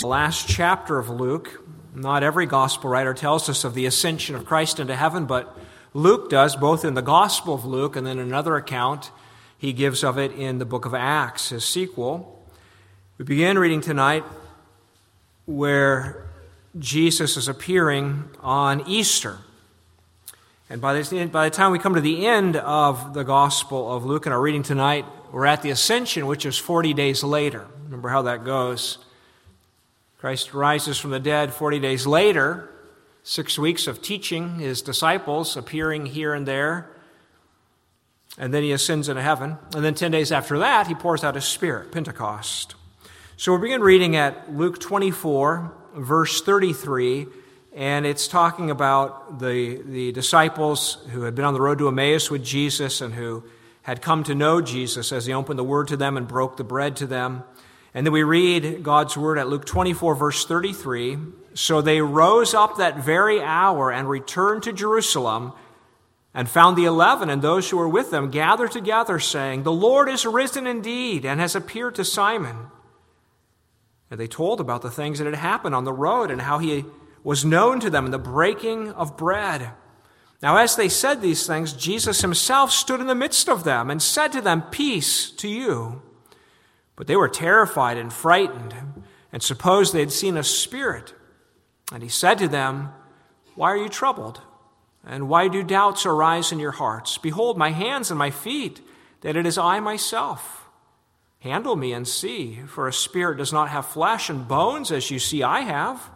The last chapter of Luke. Not every gospel writer tells us of the ascension of Christ into heaven, but Luke does, both in the Gospel of Luke and then another account he gives of it in the book of Acts, his sequel. We begin reading tonight where Jesus is appearing on Easter. And by the, by the time we come to the end of the Gospel of Luke in our reading tonight, we're at the ascension, which is 40 days later. Remember how that goes. Christ rises from the dead 40 days later, six weeks of teaching his disciples, appearing here and there. And then he ascends into heaven. And then 10 days after that, he pours out his Spirit, Pentecost. So we'll begin reading at Luke 24, verse 33, and it's talking about the, the disciples who had been on the road to Emmaus with Jesus and who had come to know Jesus as he opened the word to them and broke the bread to them. And then we read God's word at Luke 24, verse 33. So they rose up that very hour and returned to Jerusalem and found the eleven and those who were with them gathered together, saying, The Lord is risen indeed and has appeared to Simon. And they told about the things that had happened on the road and how he was known to them in the breaking of bread. Now, as they said these things, Jesus himself stood in the midst of them and said to them, Peace to you. But they were terrified and frightened and supposed they had seen a spirit. And he said to them, Why are you troubled? And why do doubts arise in your hearts? Behold, my hands and my feet, that it is I myself. Handle me and see, for a spirit does not have flesh and bones as you see I have.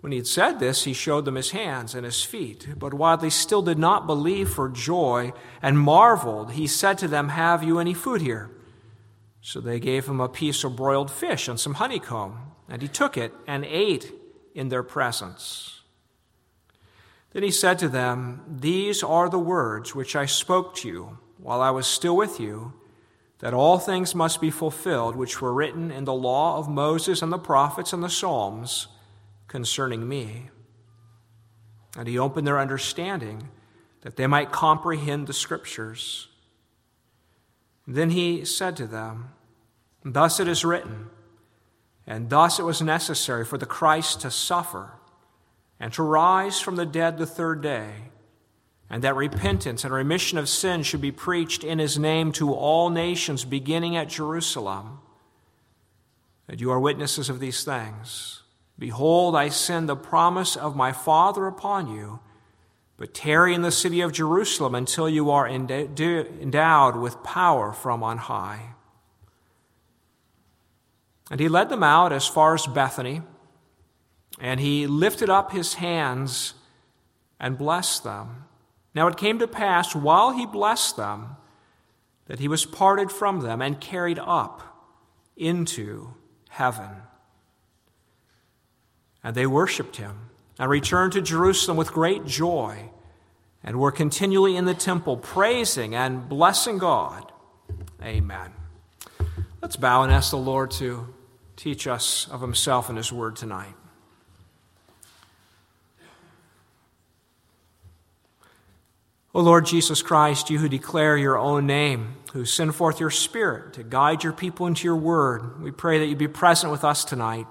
When he had said this, he showed them his hands and his feet. But while they still did not believe for joy and marveled, he said to them, Have you any food here? So they gave him a piece of broiled fish and some honeycomb, and he took it and ate in their presence. Then he said to them, These are the words which I spoke to you while I was still with you, that all things must be fulfilled which were written in the law of Moses and the prophets and the Psalms concerning me. And he opened their understanding that they might comprehend the scriptures. Then he said to them, Thus it is written, and thus it was necessary for the Christ to suffer and to rise from the dead the third day, and that repentance and remission of sins should be preached in his name to all nations, beginning at Jerusalem. And you are witnesses of these things. Behold, I send the promise of my Father upon you, but tarry in the city of Jerusalem until you are endowed with power from on high. And he led them out as far as Bethany, and he lifted up his hands and blessed them. Now it came to pass, while he blessed them, that he was parted from them and carried up into heaven. And they worshiped him and returned to Jerusalem with great joy and were continually in the temple praising and blessing God. Amen. Let's bow and ask the Lord to teach us of himself and his word tonight. O Lord Jesus Christ, you who declare your own name, who send forth your Spirit to guide your people into your word, we pray that you be present with us tonight.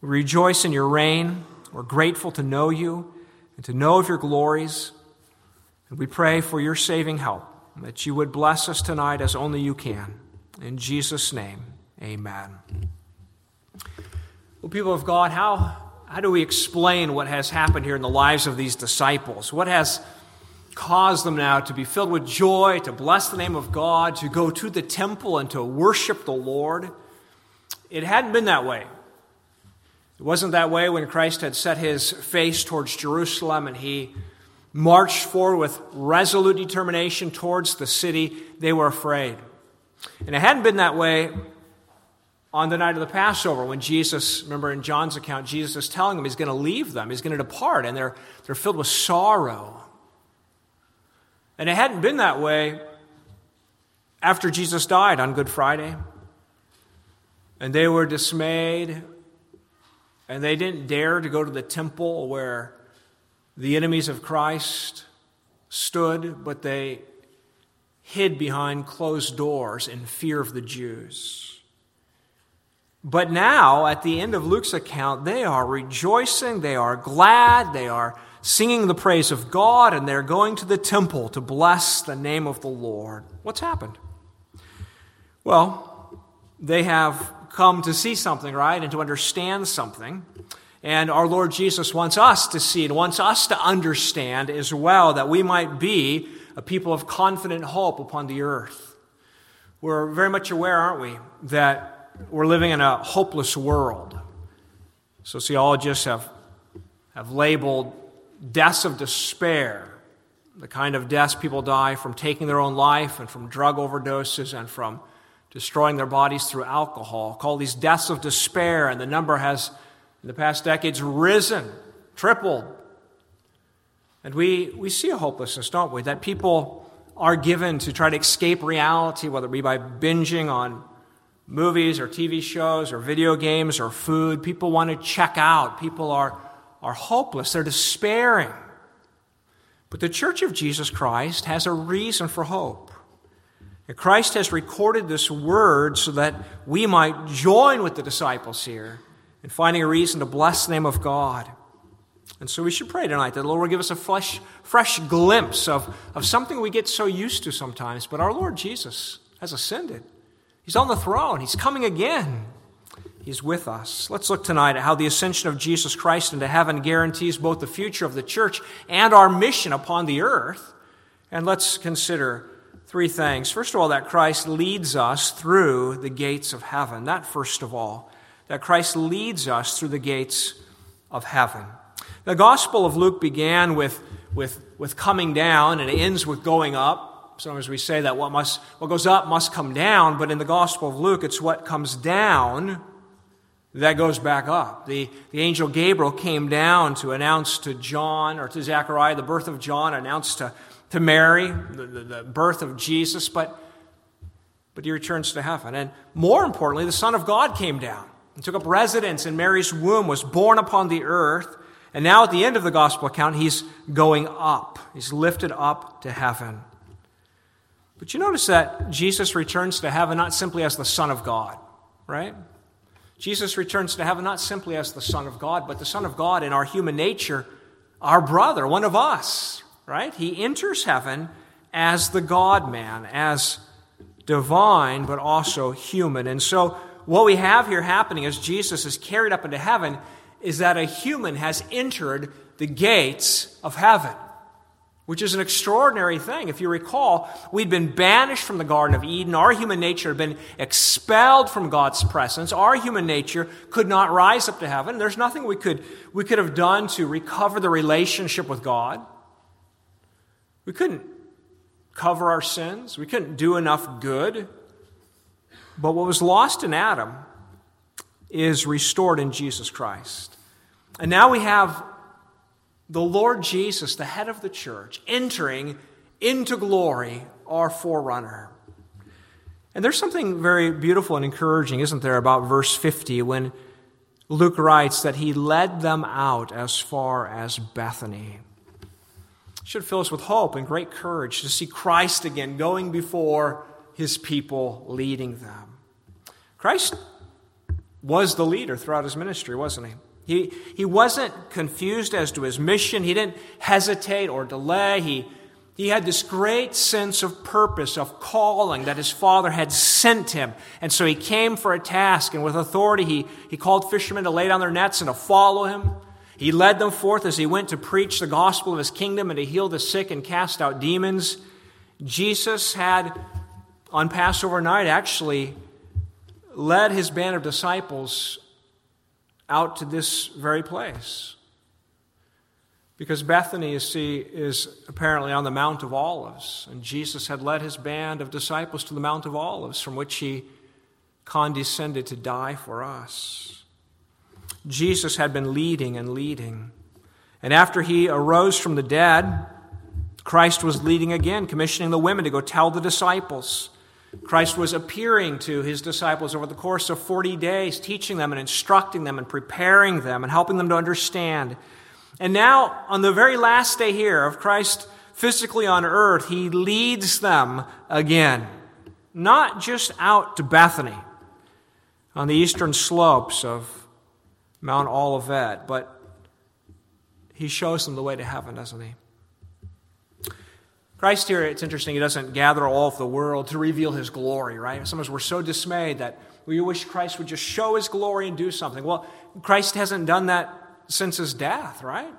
We rejoice in your reign. We're grateful to know you and to know of your glories. And we pray for your saving help, that you would bless us tonight as only you can. In Jesus' name. Amen. Well, people of God, how, how do we explain what has happened here in the lives of these disciples? What has caused them now to be filled with joy, to bless the name of God, to go to the temple and to worship the Lord? It hadn't been that way. It wasn't that way when Christ had set his face towards Jerusalem and he marched forward with resolute determination towards the city. They were afraid. And it hadn't been that way on the night of the Passover when Jesus, remember in John's account, Jesus is telling them he's going to leave them, he's going to depart, and they're, they're filled with sorrow. And it hadn't been that way after Jesus died on Good Friday. And they were dismayed, and they didn't dare to go to the temple where the enemies of Christ stood, but they hid behind closed doors in fear of the Jews. But now, at the end of Luke's account, they are rejoicing, they are glad, they are singing the praise of God, and they're going to the temple to bless the name of the Lord. What's happened? Well, they have come to see something, right, and to understand something. And our Lord Jesus wants us to see and wants us to understand as well that we might be a people of confident hope upon the earth. We're very much aware, aren't we, that we're living in a hopeless world. Sociologists have, have labeled deaths of despair, the kind of deaths people die from taking their own life and from drug overdoses and from destroying their bodies through alcohol, call these deaths of despair, and the number has, in the past decades, risen, tripled. And we, we see a hopelessness, don't we? That people are given to try to escape reality, whether it be by binging on movies or TV shows or video games or food. People want to check out. People are are hopeless, they're despairing. But the Church of Jesus Christ has a reason for hope. And Christ has recorded this word so that we might join with the disciples here in finding a reason to bless the name of God. And so we should pray tonight that the Lord will give us a fresh, fresh glimpse of, of something we get so used to sometimes. But our Lord Jesus has ascended, He's on the throne, He's coming again. He's with us. Let's look tonight at how the ascension of Jesus Christ into heaven guarantees both the future of the church and our mission upon the earth. And let's consider three things. First of all, that Christ leads us through the gates of heaven. That, first of all, that Christ leads us through the gates of heaven. The Gospel of Luke began with, with, with coming down and it ends with going up. Sometimes we say that what, must, what goes up must come down, but in the Gospel of Luke, it's what comes down that goes back up. The, the angel Gabriel came down to announce to John or to Zechariah the birth of John, announced to, to Mary the, the, the birth of Jesus, but, but he returns to heaven. And more importantly, the Son of God came down and took up residence in Mary's womb, was born upon the earth, and now at the end of the gospel account, he's going up. He's lifted up to heaven. But you notice that Jesus returns to heaven not simply as the Son of God, right? Jesus returns to heaven not simply as the Son of God, but the Son of God in our human nature, our brother, one of us, right? He enters heaven as the God man, as divine, but also human. And so, what we have here happening as Jesus is carried up into heaven is that a human has entered the gates of heaven which is an extraordinary thing. If you recall, we'd been banished from the Garden of Eden. Our human nature had been expelled from God's presence. Our human nature could not rise up to heaven. There's nothing we could, we could have done to recover the relationship with God. We couldn't cover our sins, we couldn't do enough good. But what was lost in Adam is restored in Jesus Christ. And now we have the Lord Jesus, the head of the church, entering into glory, our forerunner. And there's something very beautiful and encouraging, isn't there, about verse 50 when Luke writes that he led them out as far as Bethany. It should fill us with hope and great courage to see Christ again going before his people, leading them. Christ was the leader throughout his ministry, wasn't he? He, he wasn't confused as to his mission. He didn't hesitate or delay. He, he had this great sense of purpose, of calling that his father had sent him. And so he came for a task, and with authority, he, he called fishermen to lay down their nets and to follow him. He led them forth as he went to preach the gospel of his kingdom and to heal the sick and cast out demons. Jesus had, on Passover night, actually led his band of disciples out to this very place. Because Bethany, you see, is apparently on the Mount of Olives, and Jesus had led his band of disciples to the Mount of Olives, from which he condescended to die for us. Jesus had been leading and leading. And after he arose from the dead, Christ was leading again, commissioning the women to go tell the disciples. Christ was appearing to his disciples over the course of 40 days, teaching them and instructing them and preparing them and helping them to understand. And now, on the very last day here of Christ physically on earth, he leads them again, not just out to Bethany. on the eastern slopes of Mount Olivet, but he shows them the way to heaven, doesn't he? Christ here, it's interesting, he doesn't gather all of the world to reveal his glory, right? Sometimes we're so dismayed that we wish Christ would just show his glory and do something. Well, Christ hasn't done that since his death, right?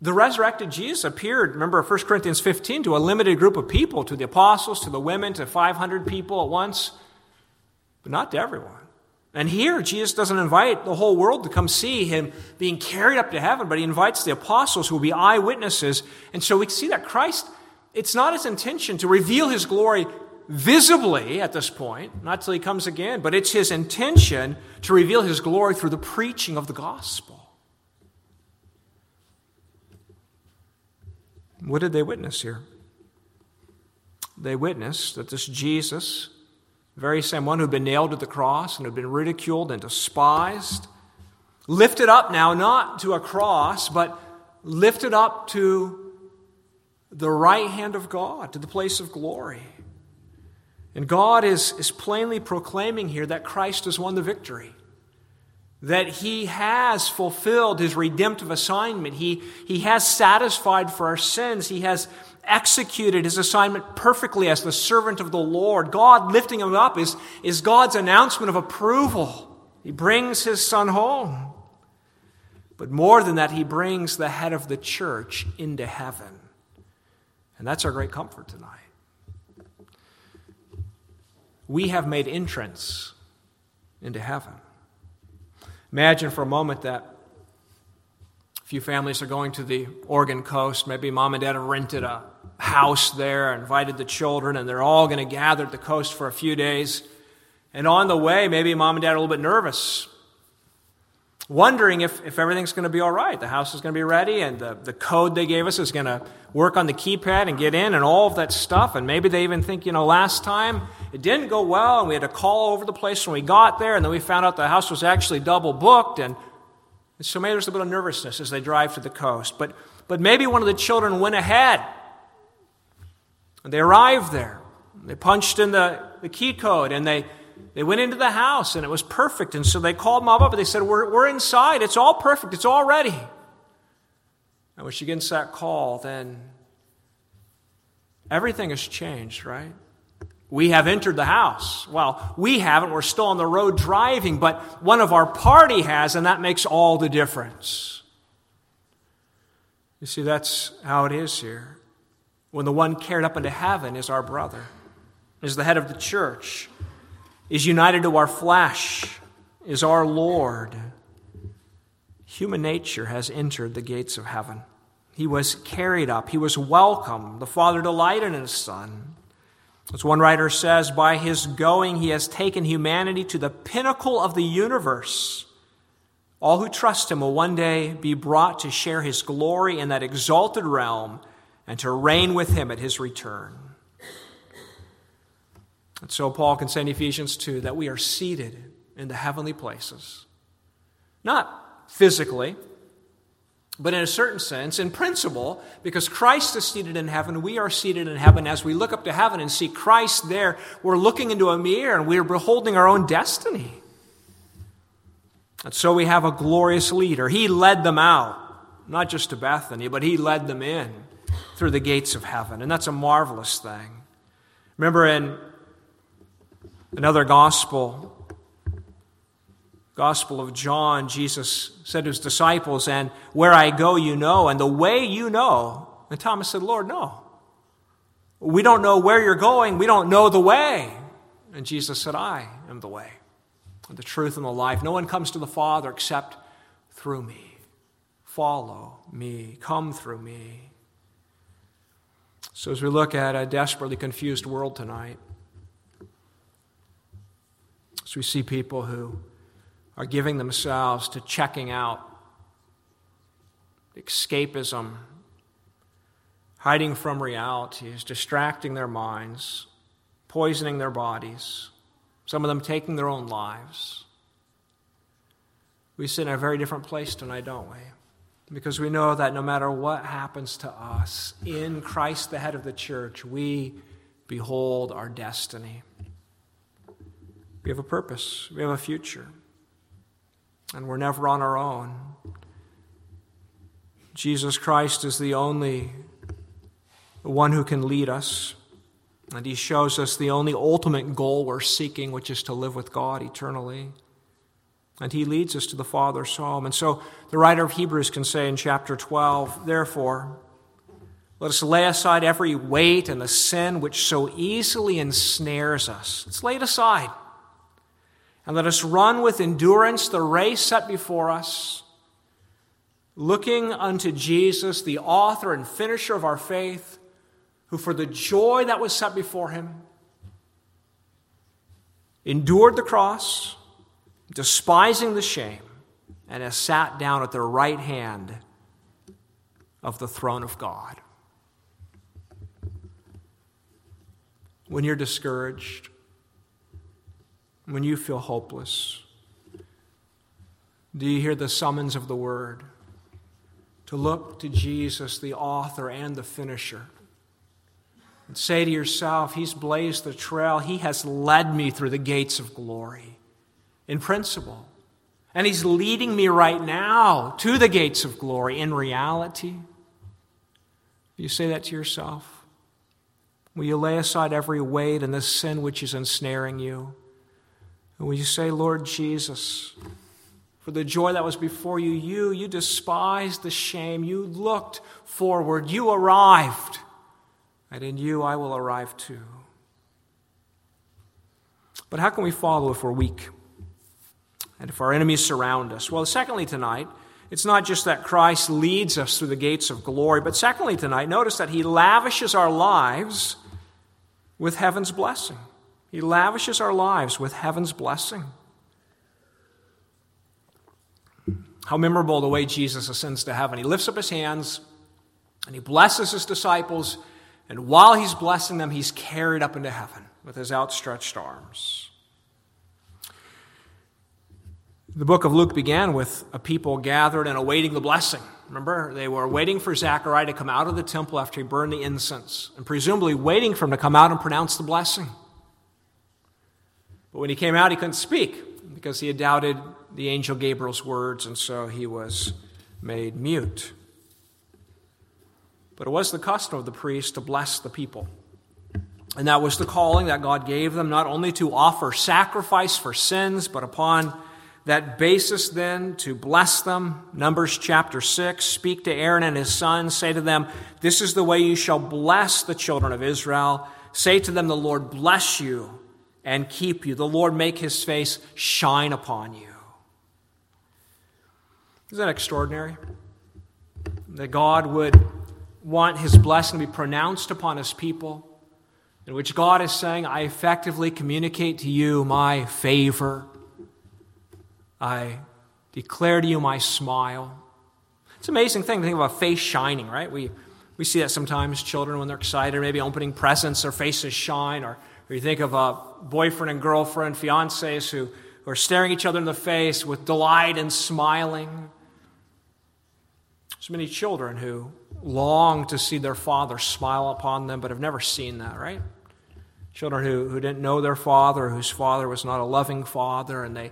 The resurrected Jesus appeared, remember 1 Corinthians 15, to a limited group of people, to the apostles, to the women, to 500 people at once, but not to everyone. And here, Jesus doesn't invite the whole world to come see him being carried up to heaven, but he invites the apostles who will be eyewitnesses. And so we see that Christ, it's not his intention to reveal his glory visibly at this point, not till he comes again, but it's his intention to reveal his glory through the preaching of the gospel. What did they witness here? They witnessed that this Jesus, very same one who'd been nailed to the cross and had been ridiculed and despised, lifted up now, not to a cross, but lifted up to the right hand of God, to the place of glory. And God is, is plainly proclaiming here that Christ has won the victory. That he has fulfilled his redemptive assignment. He, he has satisfied for our sins. He has executed his assignment perfectly as the servant of the Lord. God lifting him up is, is God's announcement of approval. He brings his son home. But more than that, he brings the head of the church into heaven. And that's our great comfort tonight we have made entrance into heaven. Imagine for a moment that a few families are going to the Oregon coast. Maybe mom and dad have rented a house there, invited the children, and they're all going to gather at the coast for a few days. And on the way, maybe mom and dad are a little bit nervous wondering if, if everything's going to be all right. The house is going to be ready, and the, the code they gave us is going to work on the keypad and get in, and all of that stuff. And maybe they even think, you know, last time it didn't go well, and we had to call over the place when we got there, and then we found out the house was actually double booked. And, and so maybe there's a bit of nervousness as they drive to the coast. But, but maybe one of the children went ahead. And they arrived there. They punched in the, the key code, and they they went into the house and it was perfect. And so they called mom up and they said, We're, we're inside. It's all perfect. It's all ready. And when she gets that call, then everything has changed, right? We have entered the house. Well, we haven't. We're still on the road driving, but one of our party has, and that makes all the difference. You see, that's how it is here. When the one carried up into heaven is our brother, is the head of the church is united to our flesh, is our Lord. Human nature has entered the gates of heaven. He was carried up, he was welcome. The Father delighted in his Son. As one writer says, by his going, he has taken humanity to the pinnacle of the universe. All who trust him will one day be brought to share his glory in that exalted realm and to reign with him at his return. And so Paul can say in Ephesians 2 that we are seated in the heavenly places. Not physically, but in a certain sense, in principle, because Christ is seated in heaven, we are seated in heaven. As we look up to heaven and see Christ there, we're looking into a mirror and we're beholding our own destiny. And so we have a glorious leader. He led them out, not just to Bethany, but he led them in through the gates of heaven. And that's a marvelous thing. Remember in Another gospel, Gospel of John, Jesus said to his disciples, And where I go, you know, and the way you know. And Thomas said, Lord, no. We don't know where you're going, we don't know the way. And Jesus said, I am the way, the truth, and the life. No one comes to the Father except through me. Follow me, come through me. So, as we look at a desperately confused world tonight, so we see people who are giving themselves to checking out, escapism, hiding from realities, distracting their minds, poisoning their bodies, some of them taking their own lives. We sit in a very different place tonight, don't we? Because we know that no matter what happens to us, in Christ, the head of the church, we behold our destiny. We have a purpose, we have a future, and we're never on our own. Jesus Christ is the only one who can lead us, and He shows us the only ultimate goal we're seeking, which is to live with God eternally. And He leads us to the Father's home. And so the writer of Hebrews can say in chapter 12, Therefore, let us lay aside every weight and the sin which so easily ensnares us. Let's lay it aside. And let us run with endurance the race set before us, looking unto Jesus, the author and finisher of our faith, who for the joy that was set before him endured the cross, despising the shame, and has sat down at the right hand of the throne of God. when you're discouraged, when you feel hopeless? Do you hear the summons of the word? To look to Jesus, the author and the finisher. And say to yourself, He's blazed the trail. He has led me through the gates of glory in principle. And He's leading me right now to the gates of glory in reality. You say that to yourself. Will you lay aside every weight and the sin which is ensnaring you? And will you say, Lord Jesus, for the joy that was before you, you, you despised the shame. You looked forward. You arrived. And in you I will arrive too. But how can we follow if we're weak? And if our enemies surround us? Well, secondly, tonight, it's not just that Christ leads us through the gates of glory, but secondly, tonight, notice that he lavishes our lives with heaven's blessing. He lavishes our lives with heaven's blessing. How memorable the way Jesus ascends to heaven. He lifts up his hands and he blesses his disciples, and while he's blessing them, he's carried up into heaven with his outstretched arms. The book of Luke began with a people gathered and awaiting the blessing. Remember, they were waiting for Zechariah to come out of the temple after he burned the incense, and presumably waiting for him to come out and pronounce the blessing. But when he came out, he couldn't speak because he had doubted the angel Gabriel's words, and so he was made mute. But it was the custom of the priest to bless the people. And that was the calling that God gave them, not only to offer sacrifice for sins, but upon that basis then to bless them. Numbers chapter 6 speak to Aaron and his sons, say to them, This is the way you shall bless the children of Israel. Say to them, The Lord bless you and keep you. The Lord make his face shine upon you. Isn't that extraordinary? That God would want his blessing to be pronounced upon his people, in which God is saying, I effectively communicate to you my favor I declare to you my smile. It's an amazing thing to think of a face shining, right? We, we see that sometimes, children, when they're excited, maybe opening presents, their faces shine. Or, or you think of a boyfriend and girlfriend, fiancés who, who are staring each other in the face with delight and smiling. There's many children who long to see their father smile upon them, but have never seen that, right? Children who, who didn't know their father, whose father was not a loving father, and they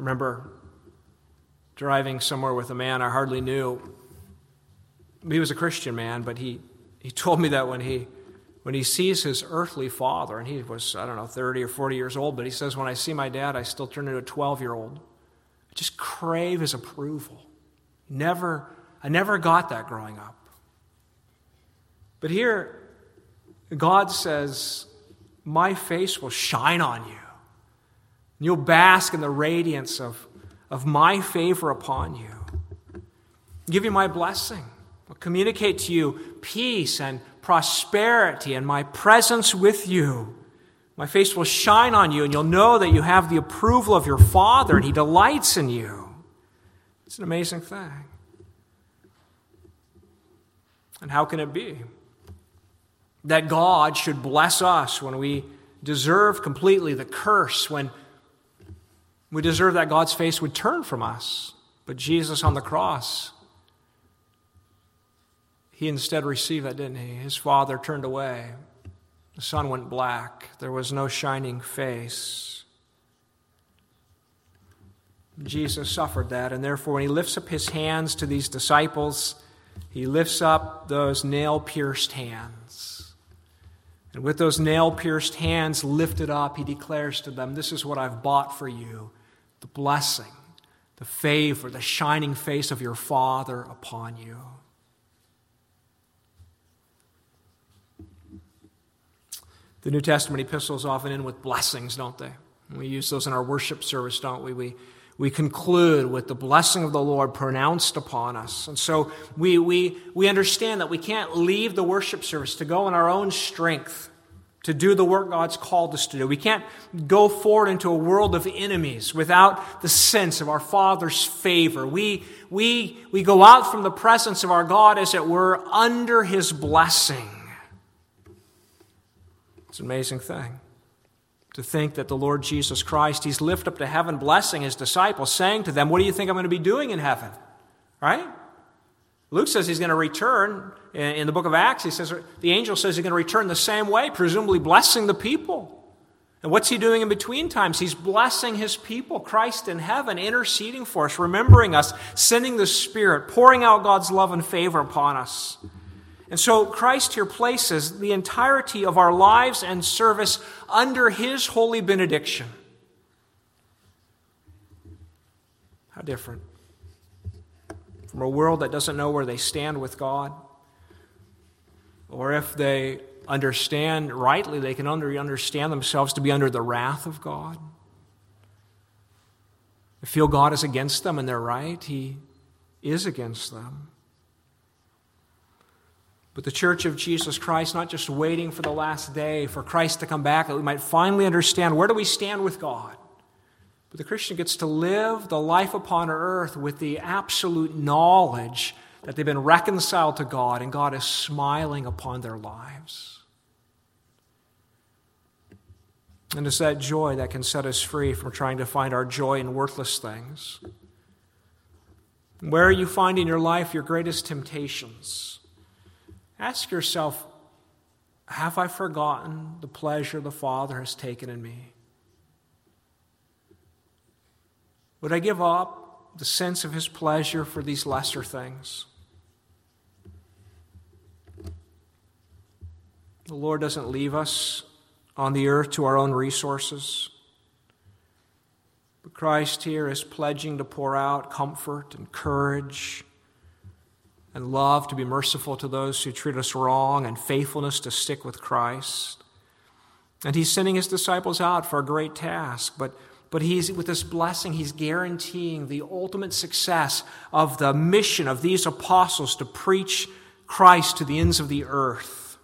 I remember driving somewhere with a man I hardly knew. He was a Christian man, but he, he told me that when he, when he sees his earthly father, and he was, I don't know, 30 or 40 years old, but he says, When I see my dad, I still turn into a 12 year old. I just crave his approval. Never, I never got that growing up. But here, God says, My face will shine on you. You'll bask in the radiance of, of my favor upon you. I'll give you my blessing. I'll communicate to you peace and prosperity and my presence with you. My face will shine on you, and you'll know that you have the approval of your Father, and He delights in you. It's an amazing thing. And how can it be that God should bless us when we deserve completely the curse, when we deserve that God's face would turn from us. But Jesus on the cross, he instead received that, didn't he? His father turned away. The sun went black. There was no shining face. Jesus suffered that, and therefore, when he lifts up his hands to these disciples, he lifts up those nail pierced hands. And with those nail pierced hands lifted up, he declares to them, This is what I've bought for you the blessing, the favor, the shining face of your Father upon you. The New Testament epistles often end with blessings, don't they? We use those in our worship service, don't we? We, we conclude with the blessing of the Lord pronounced upon us. And so we, we, we understand that we can't leave the worship service to go in our own strength to do the work God's called us to do. We can't go forward into a world of enemies without the sense of our Father's favor. We, we, we go out from the presence of our God, as it were, under His blessing. It's an amazing thing to think that the Lord Jesus Christ, He's lifted up to heaven, blessing His disciples, saying to them, What do you think I'm going to be doing in heaven? Right? Luke says he's going to return. In the book of Acts, he says the angel says he's going to return the same way, presumably blessing the people. And what's he doing in between times? He's blessing his people, Christ in heaven, interceding for us, remembering us, sending the Spirit, pouring out God's love and favor upon us. And so Christ here places the entirety of our lives and service under his holy benediction. How different from a world that doesn't know where they stand with God. Or if they understand rightly, they can only understand themselves to be under the wrath of God. They feel God is against them and they're right. He is against them. But the church of Jesus Christ, not just waiting for the last day for Christ to come back, that we might finally understand where do we stand with God. But the Christian gets to live the life upon earth with the absolute knowledge that they've been reconciled to God and God is smiling upon their lives. And it's that joy that can set us free from trying to find our joy in worthless things. Where are you finding your life your greatest temptations? Ask yourself Have I forgotten the pleasure the Father has taken in me? Would I give up the sense of His pleasure for these lesser things? The Lord doesn't leave us on the earth to our own resources. But Christ here is pledging to pour out comfort and courage and love to be merciful to those who treat us wrong, and faithfulness to stick with Christ. And he's sending his disciples out for a great task, but, but he's, with this blessing, he's guaranteeing the ultimate success of the mission of these apostles to preach Christ to the ends of the earth.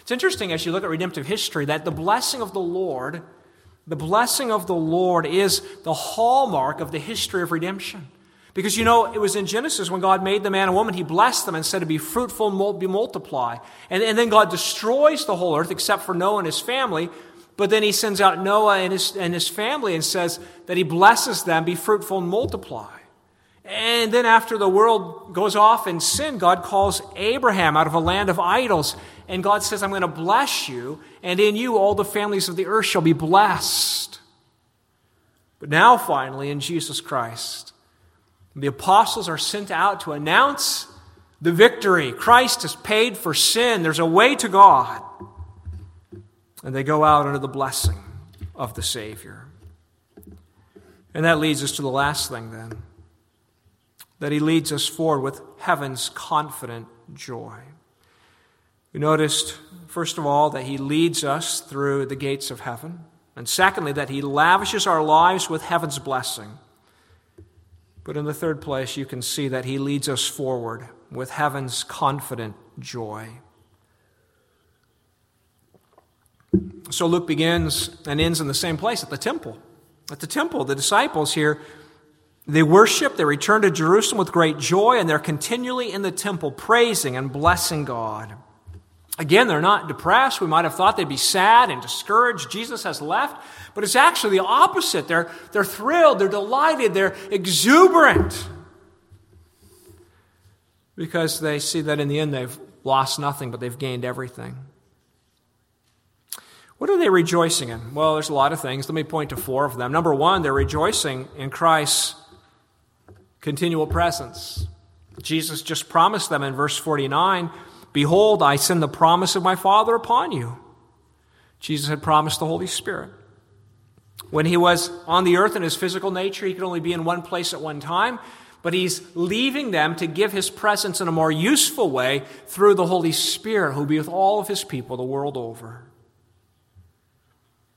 It's interesting as you look at redemptive history that the blessing of the Lord, the blessing of the Lord is the hallmark of the history of redemption. Because you know, it was in Genesis when God made the man and woman, he blessed them and said to be fruitful and be multiply. And, and then God destroys the whole earth except for Noah and his family. But then he sends out Noah and his, and his family and says that he blesses them, be fruitful and multiply. And then after the world goes off in sin, God calls Abraham out of a land of idols. And God says, I'm going to bless you, and in you all the families of the earth shall be blessed. But now, finally, in Jesus Christ, the apostles are sent out to announce the victory. Christ has paid for sin. There's a way to God. And they go out under the blessing of the Savior. And that leads us to the last thing then that he leads us forward with heaven's confident joy. We noticed, first of all, that he leads us through the gates of heaven. And secondly, that he lavishes our lives with heaven's blessing. But in the third place, you can see that he leads us forward with heaven's confident joy. So Luke begins and ends in the same place at the temple. At the temple, the disciples here, they worship, they return to Jerusalem with great joy, and they're continually in the temple praising and blessing God. Again, they're not depressed. We might have thought they'd be sad and discouraged. Jesus has left. But it's actually the opposite. They're, they're thrilled, they're delighted, they're exuberant. Because they see that in the end they've lost nothing, but they've gained everything. What are they rejoicing in? Well, there's a lot of things. Let me point to four of them. Number one, they're rejoicing in Christ's continual presence. Jesus just promised them in verse 49 Behold, I send the promise of my Father upon you. Jesus had promised the Holy Spirit. When he was on the earth in his physical nature, he could only be in one place at one time, but he's leaving them to give his presence in a more useful way through the Holy Spirit, who will be with all of his people the world over.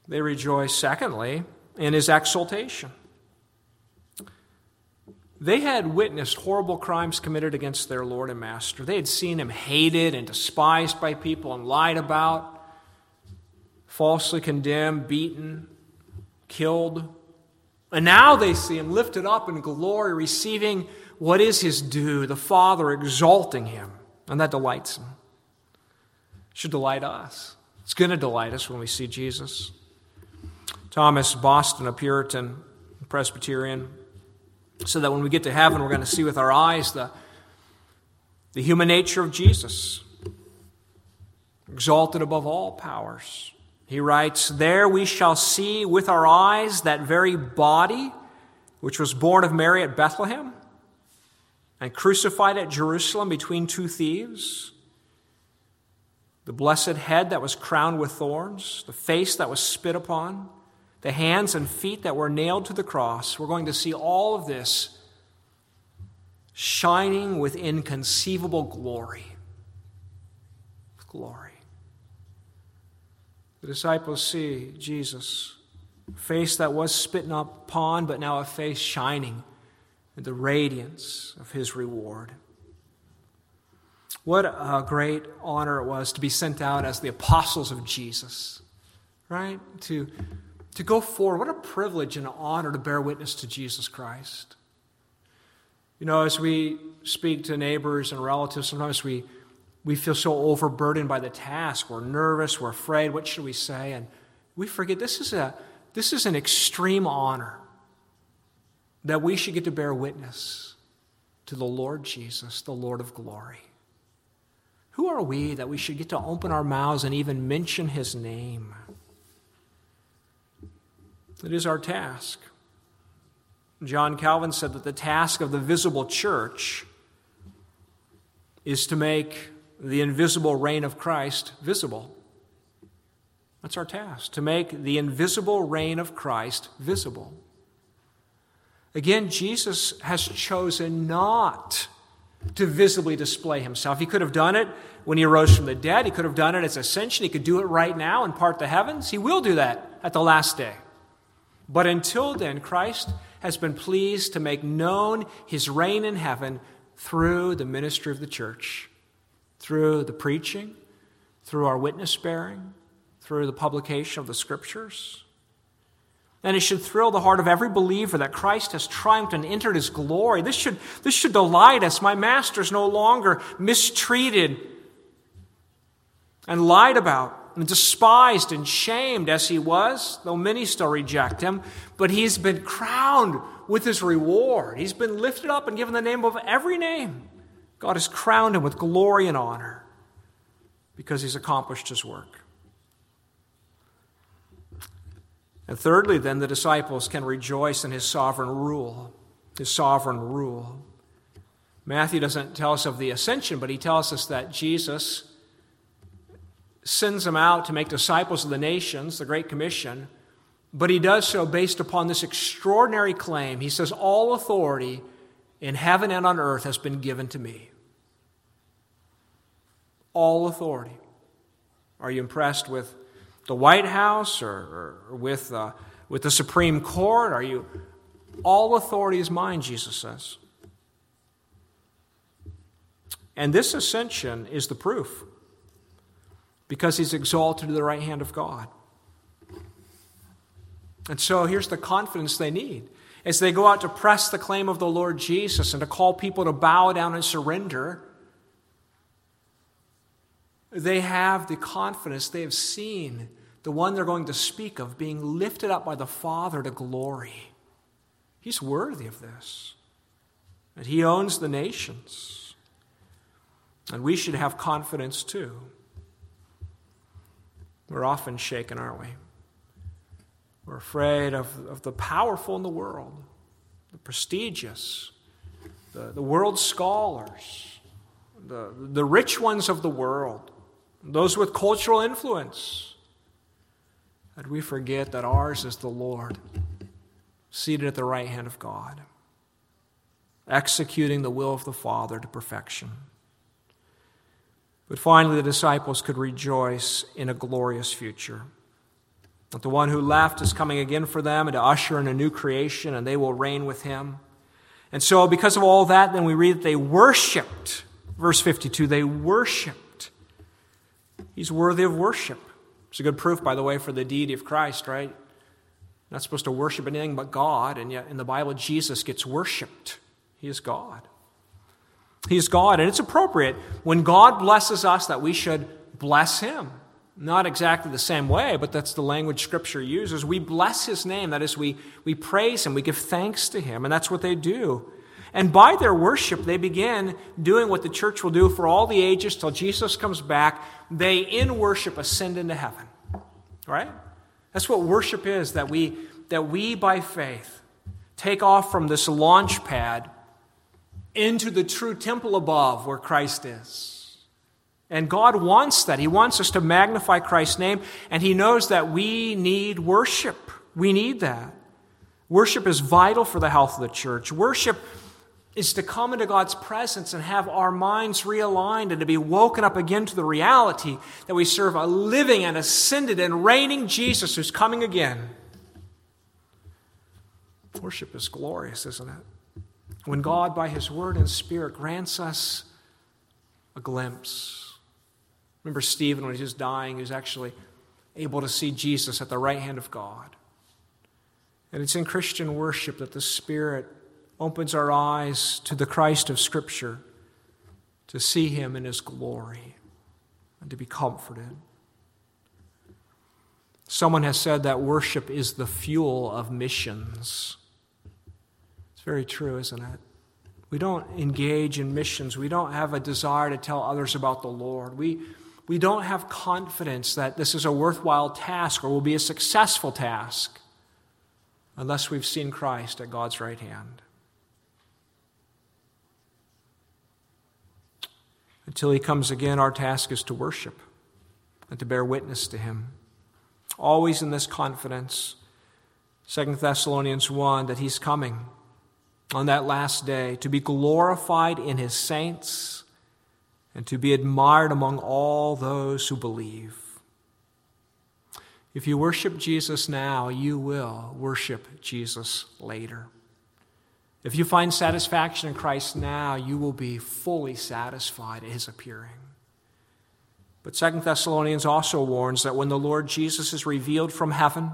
They rejoice, secondly, in his exaltation. They had witnessed horrible crimes committed against their Lord and Master. They had seen him hated and despised by people and lied about, falsely condemned, beaten, killed. And now they see him lifted up in glory, receiving what is his due, the Father exalting him. And that delights him. It should delight us. It's going to delight us when we see Jesus. Thomas Boston, a Puritan Presbyterian, so that when we get to heaven, we're going to see with our eyes the, the human nature of Jesus, exalted above all powers. He writes, There we shall see with our eyes that very body which was born of Mary at Bethlehem and crucified at Jerusalem between two thieves, the blessed head that was crowned with thorns, the face that was spit upon the hands and feet that were nailed to the cross. We're going to see all of this shining with inconceivable glory. Glory. The disciples see Jesus, face that was spitten upon, but now a face shining in the radiance of his reward. What a great honor it was to be sent out as the apostles of Jesus, right? To to go forward. What a privilege and an honor to bear witness to Jesus Christ. You know, as we speak to neighbors and relatives, sometimes we, we feel so overburdened by the task. We're nervous, we're afraid. What should we say? And we forget this is, a, this is an extreme honor that we should get to bear witness to the Lord Jesus, the Lord of glory. Who are we that we should get to open our mouths and even mention his name? It is our task. John Calvin said that the task of the visible church is to make the invisible reign of Christ visible. That's our task, to make the invisible reign of Christ visible. Again, Jesus has chosen not to visibly display himself. He could have done it when he rose from the dead, he could have done it as ascension, he could do it right now and part the heavens. He will do that at the last day. But until then, Christ has been pleased to make known his reign in heaven through the ministry of the church, through the preaching, through our witness bearing, through the publication of the scriptures. And it should thrill the heart of every believer that Christ has triumphed and entered his glory. This should, this should delight us. My master is no longer mistreated and lied about and despised and shamed as he was, though many still reject him, but he's been crowned with his reward. He's been lifted up and given the name of every name. God has crowned him with glory and honor because he's accomplished his work. And thirdly, then, the disciples can rejoice in his sovereign rule. His sovereign rule. Matthew doesn't tell us of the ascension, but he tells us that Jesus sends them out to make disciples of the nations, the Great Commission, but he does so based upon this extraordinary claim. He says, All authority in heaven and on earth has been given to me. All authority. Are you impressed with the White House or, or with, uh, with the Supreme Court? Are you. All authority is mine, Jesus says. And this ascension is the proof because he's exalted to the right hand of God. And so here's the confidence they need. As they go out to press the claim of the Lord Jesus and to call people to bow down and surrender, they have the confidence they have seen the one they're going to speak of being lifted up by the Father to glory. He's worthy of this. And he owns the nations. And we should have confidence too. We're often shaken, aren't we? We're afraid of, of the powerful in the world, the prestigious, the, the world scholars, the, the rich ones of the world, those with cultural influence. That we forget that ours is the Lord, seated at the right hand of God, executing the will of the Father to perfection. But finally, the disciples could rejoice in a glorious future. That the one who left is coming again for them and to usher in a new creation, and they will reign with him. And so, because of all that, then we read that they worshiped. Verse 52 they worshiped. He's worthy of worship. It's a good proof, by the way, for the deity of Christ, right? Not supposed to worship anything but God, and yet in the Bible, Jesus gets worshiped. He is God. He is God, and it's appropriate when God blesses us that we should bless Him. Not exactly the same way, but that's the language Scripture uses. We bless His name. That is, we, we praise Him, we give thanks to Him, and that's what they do. And by their worship, they begin doing what the church will do for all the ages till Jesus comes back. They, in worship, ascend into heaven. Right? That's what worship is that we, that we by faith take off from this launch pad into the true temple above where Christ is. And God wants that. He wants us to magnify Christ's name, and He knows that we need worship. We need that. Worship is vital for the health of the church. Worship is to come into God's presence and have our minds realigned and to be woken up again to the reality that we serve a living and ascended and reigning Jesus who's coming again. Worship is glorious, isn't it? When mm-hmm. God, by His Word and Spirit, grants us a glimpse Remember Stephen, when he was dying, he was actually able to see Jesus at the right hand of God. And it's in Christian worship that the Spirit opens our eyes to the Christ of Scripture, to see him in his glory, and to be comforted. Someone has said that worship is the fuel of missions. Very true, isn't it? We don't engage in missions. We don't have a desire to tell others about the Lord. We, we don't have confidence that this is a worthwhile task or will be a successful task unless we've seen Christ at God's right hand. Until he comes again, our task is to worship and to bear witness to him. Always in this confidence, 2 Thessalonians 1, that he's coming on that last day to be glorified in his saints and to be admired among all those who believe. If you worship Jesus now, you will worship Jesus later. If you find satisfaction in Christ now, you will be fully satisfied at his appearing. But Second Thessalonians also warns that when the Lord Jesus is revealed from heaven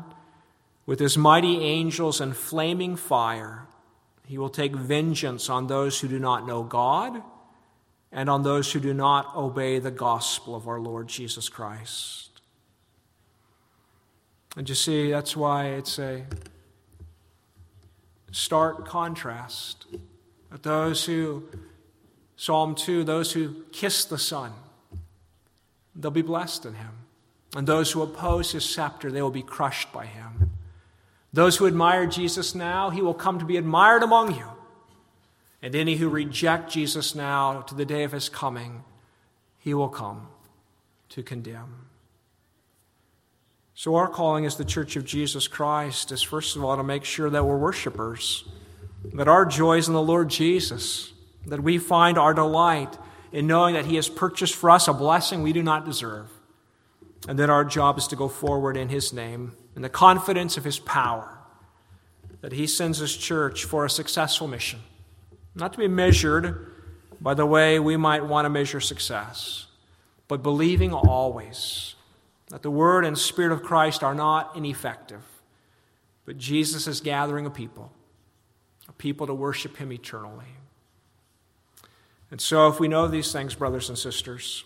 with his mighty angels and flaming fire, he will take vengeance on those who do not know God and on those who do not obey the gospel of our Lord Jesus Christ. And you see, that's why it's a stark contrast that those who, Psalm 2, those who kiss the Son, they'll be blessed in him. And those who oppose his scepter, they will be crushed by him. Those who admire Jesus now, he will come to be admired among you. And any who reject Jesus now to the day of his coming, he will come to condemn. So, our calling as the Church of Jesus Christ is first of all to make sure that we're worshipers, that our joy is in the Lord Jesus, that we find our delight in knowing that He has purchased for us a blessing we do not deserve, and that our job is to go forward in His name in the confidence of His power, that He sends His church for a successful mission not to be measured by the way we might want to measure success, but believing always that the Word and Spirit of Christ are not ineffective, but Jesus is gathering a people, a people to worship Him eternally. And so, if we know these things, brothers and sisters,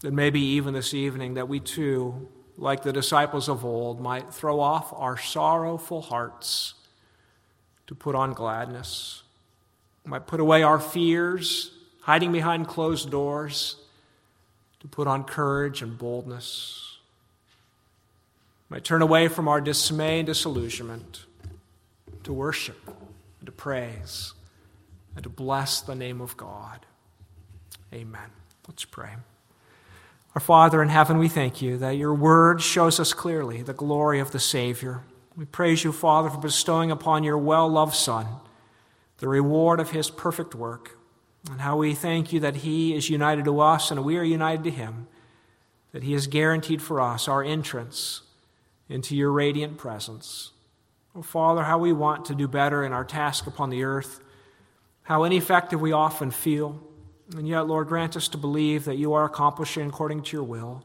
then maybe even this evening that we too, like the disciples of old, might throw off our sorrowful hearts to put on gladness might put away our fears, hiding behind closed doors, to put on courage and boldness. might turn away from our dismay and disillusionment to worship and to praise and to bless the name of God. Amen. Let's pray. Our Father in heaven, we thank you that your word shows us clearly the glory of the Savior. We praise you, Father, for bestowing upon your well loved Son the reward of his perfect work, and how we thank you that he is united to us and we are united to him, that he has guaranteed for us our entrance into your radiant presence. Oh, Father, how we want to do better in our task upon the earth, how ineffective we often feel and yet, Lord, grant us to believe that you are accomplishing according to your will.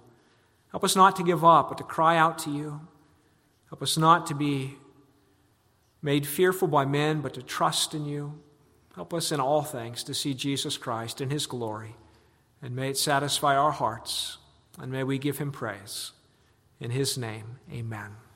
Help us not to give up, but to cry out to you. Help us not to be made fearful by men, but to trust in you. Help us in all things to see Jesus Christ in his glory. And may it satisfy our hearts, and may we give him praise. In his name, amen.